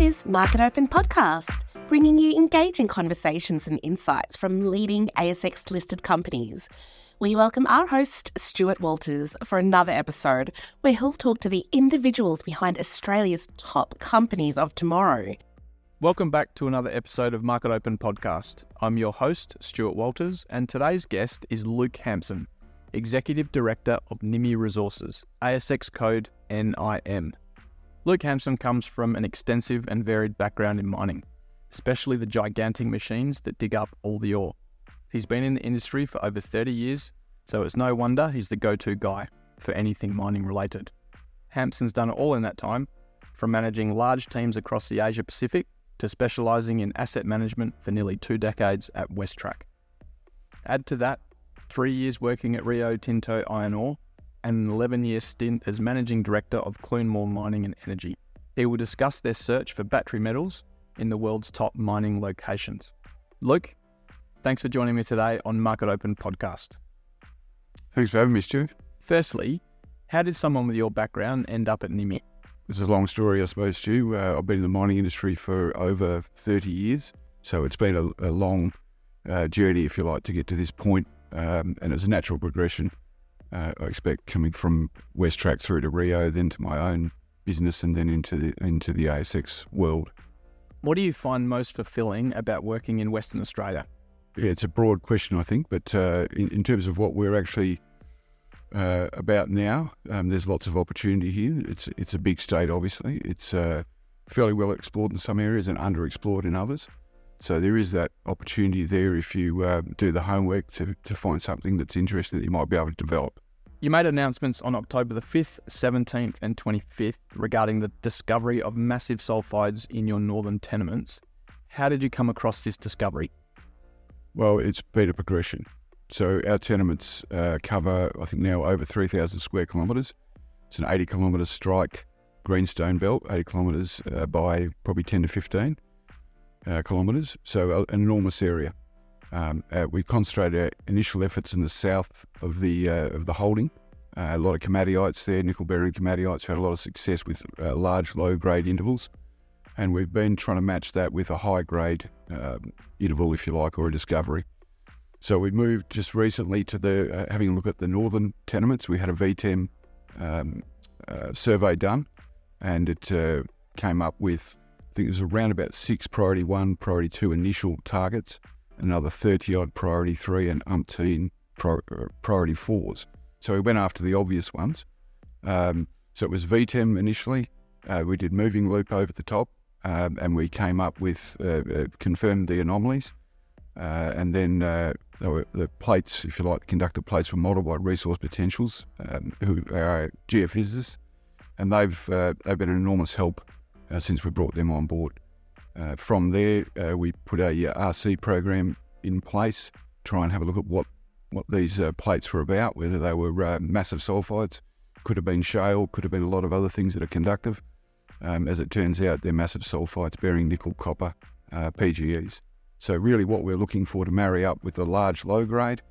Is Market Open Podcast, bringing you engaging conversations and insights from leading ASX listed companies. We welcome our host, Stuart Walters, for another episode where he'll talk to the individuals behind Australia's top companies of tomorrow. Welcome back to another episode of Market Open Podcast. I'm your host, Stuart Walters, and today's guest is Luke Hampson, Executive Director of Nimy Resources, ASX code NIM. Luke Hampson comes from an extensive and varied background in mining, especially the gigantic machines that dig up all the ore. He's been in the industry for over 30 years, so it's no wonder he's the go to guy for anything mining related. Hampson's done it all in that time, from managing large teams across the Asia Pacific to specialising in asset management for nearly two decades at WesTrac. Add to that, three years working at Rio Tinto Iron Ore and an 11 year stint as Managing Director of Cloonmore Mining and Energy. He will discuss their search for battery metals in the world's top mining locations. Luke, thanks for joining me today on Market Open Podcast. Thanks for having me, Stu. Firstly, how did someone with your background end up at Nimy? This is a long story, I suppose, Stu. Uh, I've been in the mining industry for over 30 years, so it's been a, a long uh, journey, if you like, to get to this point, um, and it's a natural progression uh, I expect coming from WesTrac through to Rio, then to my own business, and then into the into the ASX world. What do you find most fulfilling about working in Western Australia? Yeah, it's a broad question, I think, but uh, in, in, terms of what we're actually uh, about now, um, there's lots of opportunity here. It's it's a big state, obviously. It's uh, fairly well explored in some areas and underexplored in others. So there is that opportunity there if you uh, do the homework to, to find something that's interesting that you might be able to develop. You made announcements on October the 5th, 17th, and 25th regarding the discovery of massive sulfides in your northern tenements. How did you come across this discovery? Well, it's been a progression. So our tenements uh, cover, I think now over 3,000 square kilometres. It's an 80 kilometre strike greenstone belt, 80 kilometres uh, by probably 10 to 15 uh, kilometres, so an enormous area. Um, uh, we concentrated our initial efforts in the south of the uh, of the holding. Uh, a lot of komatiites there, nickel bearing komatiites, had a lot of success with uh, large low grade intervals, and we've been trying to match that with a high grade um, interval, if you like, or a discovery. So we moved just recently to the uh, having a look at the northern tenements. We had a VTEM um, survey done, and it came up with I think there's around about six priority one, priority two initial targets, another 30 odd priority three, and umpteen uh, priority fours. So we went after the obvious ones. Um, so it was VTEM initially. Uh, we did moving loop over the top, um, and we came up with uh, uh, confirmed the anomalies. Uh, and then uh, the plates, if you like, the conductor plates were modelled by Resource Potentials, um, who are geophysicists, and they've they've been an enormous help since we brought them on board. Uh, from there, uh, we put a RC program in place, try and have a look at what, what these plates were about, whether they were massive sulfides, could have been shale, could have been a lot of other things that are conductive. Um, as it turns out, they're massive sulfides bearing nickel, copper, uh, PGEs. So really, what we're looking for to marry up with the large low grade,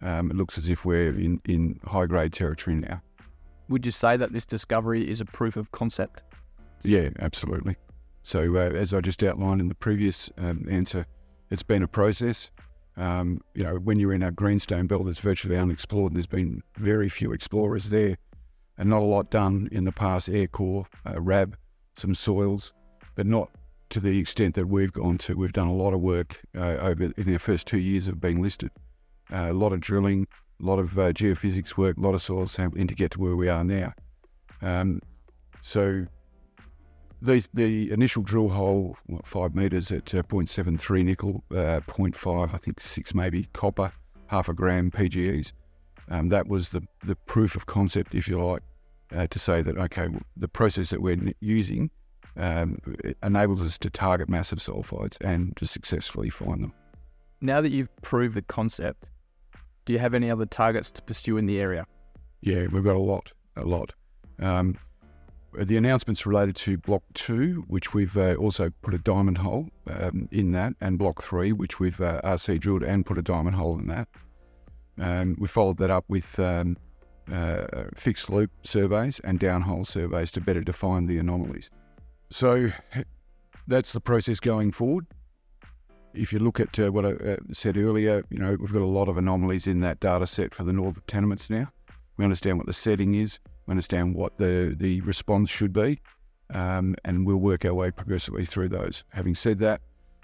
um, it looks as if we're in, in high grade territory now. Would you say that this discovery is a proof of concept? Yeah, absolutely. So, uh, as I just outlined in the previous um, answer, it's been a process. Um, you know, when you're in a greenstone belt that's virtually unexplored, there's been very few explorers there, and not a lot done in the past. Air core, uh, RAB, some soils, but not to the extent that we've gone to. We've done a lot of work uh, over in our first two years of being listed. Uh, a lot of drilling, a lot of uh, geophysics work, a lot of soil sampling to get to where we are now. Um, so the, the initial drill hole, what, five metres at uh, 0.73 nickel, uh, 0.5, I think six maybe, copper, half a gram PGEs. Um, that was the, the proof of concept, if you like, uh, to say that, okay, the process that we're using um, enables us to target massive sulfides and to successfully find them. Now that you've proved the concept, do you have any other targets to pursue in the area? Yeah, we've got a lot, a lot. Um, the announcements related to Block 2, which we've uh, also put a diamond hole um, in that, and Block 3, which we've uh, RC drilled and put a diamond hole in that. Um, we followed that up with um, uh, fixed loop surveys and downhole surveys to better define the anomalies. So that's the process going forward. If you look at uh, what I uh, said earlier, you know we've got a lot of anomalies in that data set for the northern tenements now. We understand what the setting is. Understand what the the response should be, um, and we'll work our way progressively through those. Having said that,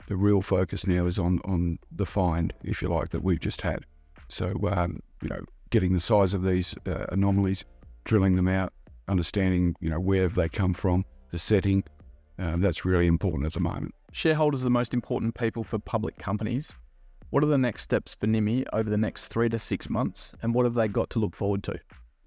the real focus now is on on the find, if you like, that we've just had. So um, you know, getting the size of these uh, anomalies, drilling them out, understanding you know where have they come from, the setting. Um, that's really important at the moment. Shareholders are the most important people for public companies. What are the next steps for Nimy over the next three to six months, and what have they got to look forward to?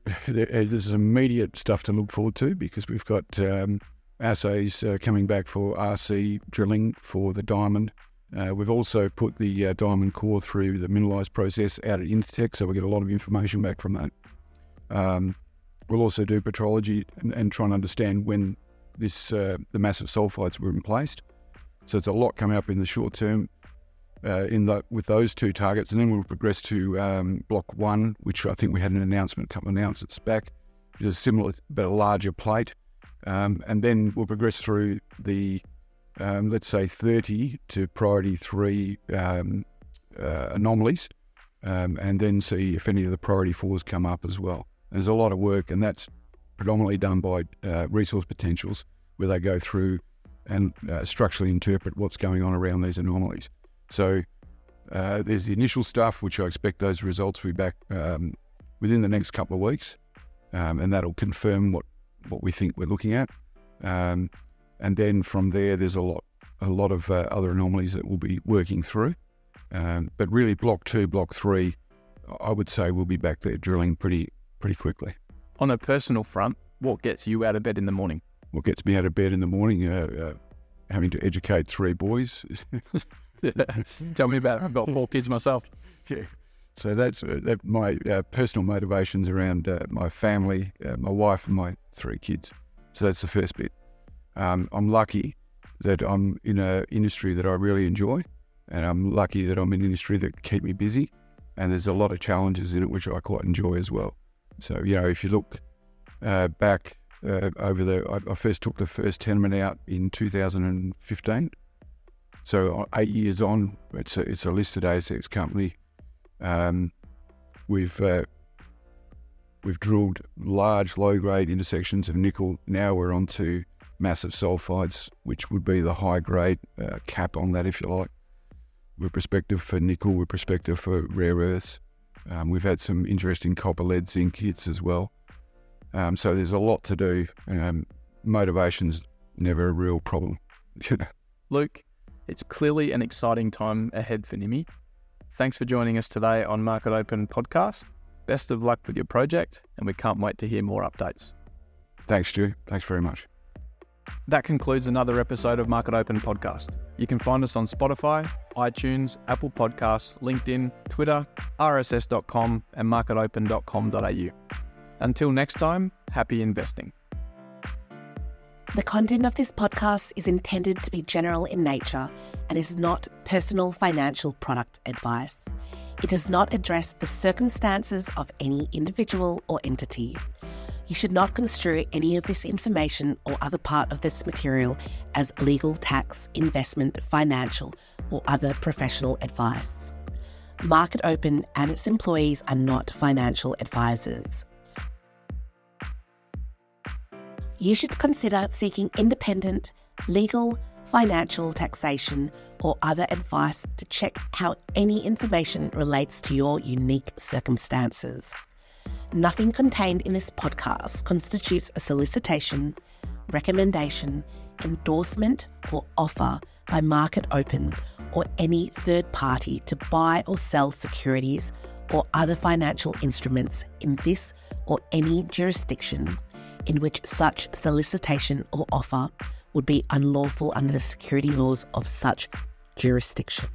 There's immediate stuff to look forward to because we've got um, assays uh, coming back for RC drilling for the diamond. Uh, we've also put the uh, diamond core through the mineralised process out at Intertek, so we get a lot of information back from that. Um, we'll also do petrology and, and, try and understand when this uh, the massive sulfides were in place. So it's a lot coming up in the short term uh, in the, with those two targets, and then we'll progress to um, block one, which I think we had an announcement, a couple of announcements back, which is similar but a larger plate. Um, and then we'll progress through the, um, let's say, 30 to priority three um, uh, anomalies, um, and then see if any of the priority fours come up as well. There's a lot of work, and that's predominantly done by uh, resource potentials, where they go through and uh, structurally interpret what's going on around these anomalies. So uh, there's the initial stuff, which I expect those results to be back um, within the next couple of weeks, um, and that'll confirm what what we think we're looking at. Um, and then from there, there's a lot, a lot of uh, other anomalies that we'll be working through. Um, but really, block two, block three, I would say we'll be back there drilling pretty, pretty quickly. On a personal front, what gets you out of bed in the morning? What gets me out of bed in the morning? Uh, uh, having to educate three boys. Tell me about it. I've got four kids myself. Yeah. So that's uh, that my uh, personal motivations around uh, my family, uh, my wife, and my three kids. So that's the first bit. Um, I'm lucky that I'm in an industry that I really enjoy, and I'm lucky that I'm in an industry that keep me busy. And there's a lot of challenges in it which I quite enjoy as well. So you know, if you look uh, back uh, over the, I, I, first took the first tenement out in 2015. So eight years on, it's a, it's a listed ASX company um, we've uh, we've drilled large low grade intersections of nickel. Now we're on to massive sulfides, which would be the high grade uh, cap on that, if you like. With perspective for nickel, with perspective for rare earths. Um, we've had some interesting copper, lead, zinc hits as well. Um, so there's a lot to do. Um, motivation's never a real problem. Luke, it's clearly an exciting time ahead for Nimy. Thanks for joining us today on Market Open Podcast. Best of luck with your project, and we can't wait to hear more updates. Thanks, Stu. Thanks very much. That concludes another episode of Market Open Podcast. You can find us on Spotify, iTunes, Apple Podcasts, LinkedIn, Twitter, rss.com, and marketopen.com.au. Until next time, happy investing. The content of this podcast is intended to be general in nature and is not personal financial product advice. It does not address the circumstances of any individual or entity. You should not construe any of this information or other part of this material as legal, tax, investment, financial, or other professional advice. Market Open and its employees are not financial advisors you should consider seeking independent, legal, financial, taxation, or other advice to check how any information relates to your unique circumstances. Nothing contained in this podcast constitutes a solicitation, recommendation, endorsement, or offer by Market Open or any third party to buy or sell securities or other financial instruments in this or any jurisdiction in which such solicitation or offer would be unlawful under the security laws of such jurisdiction.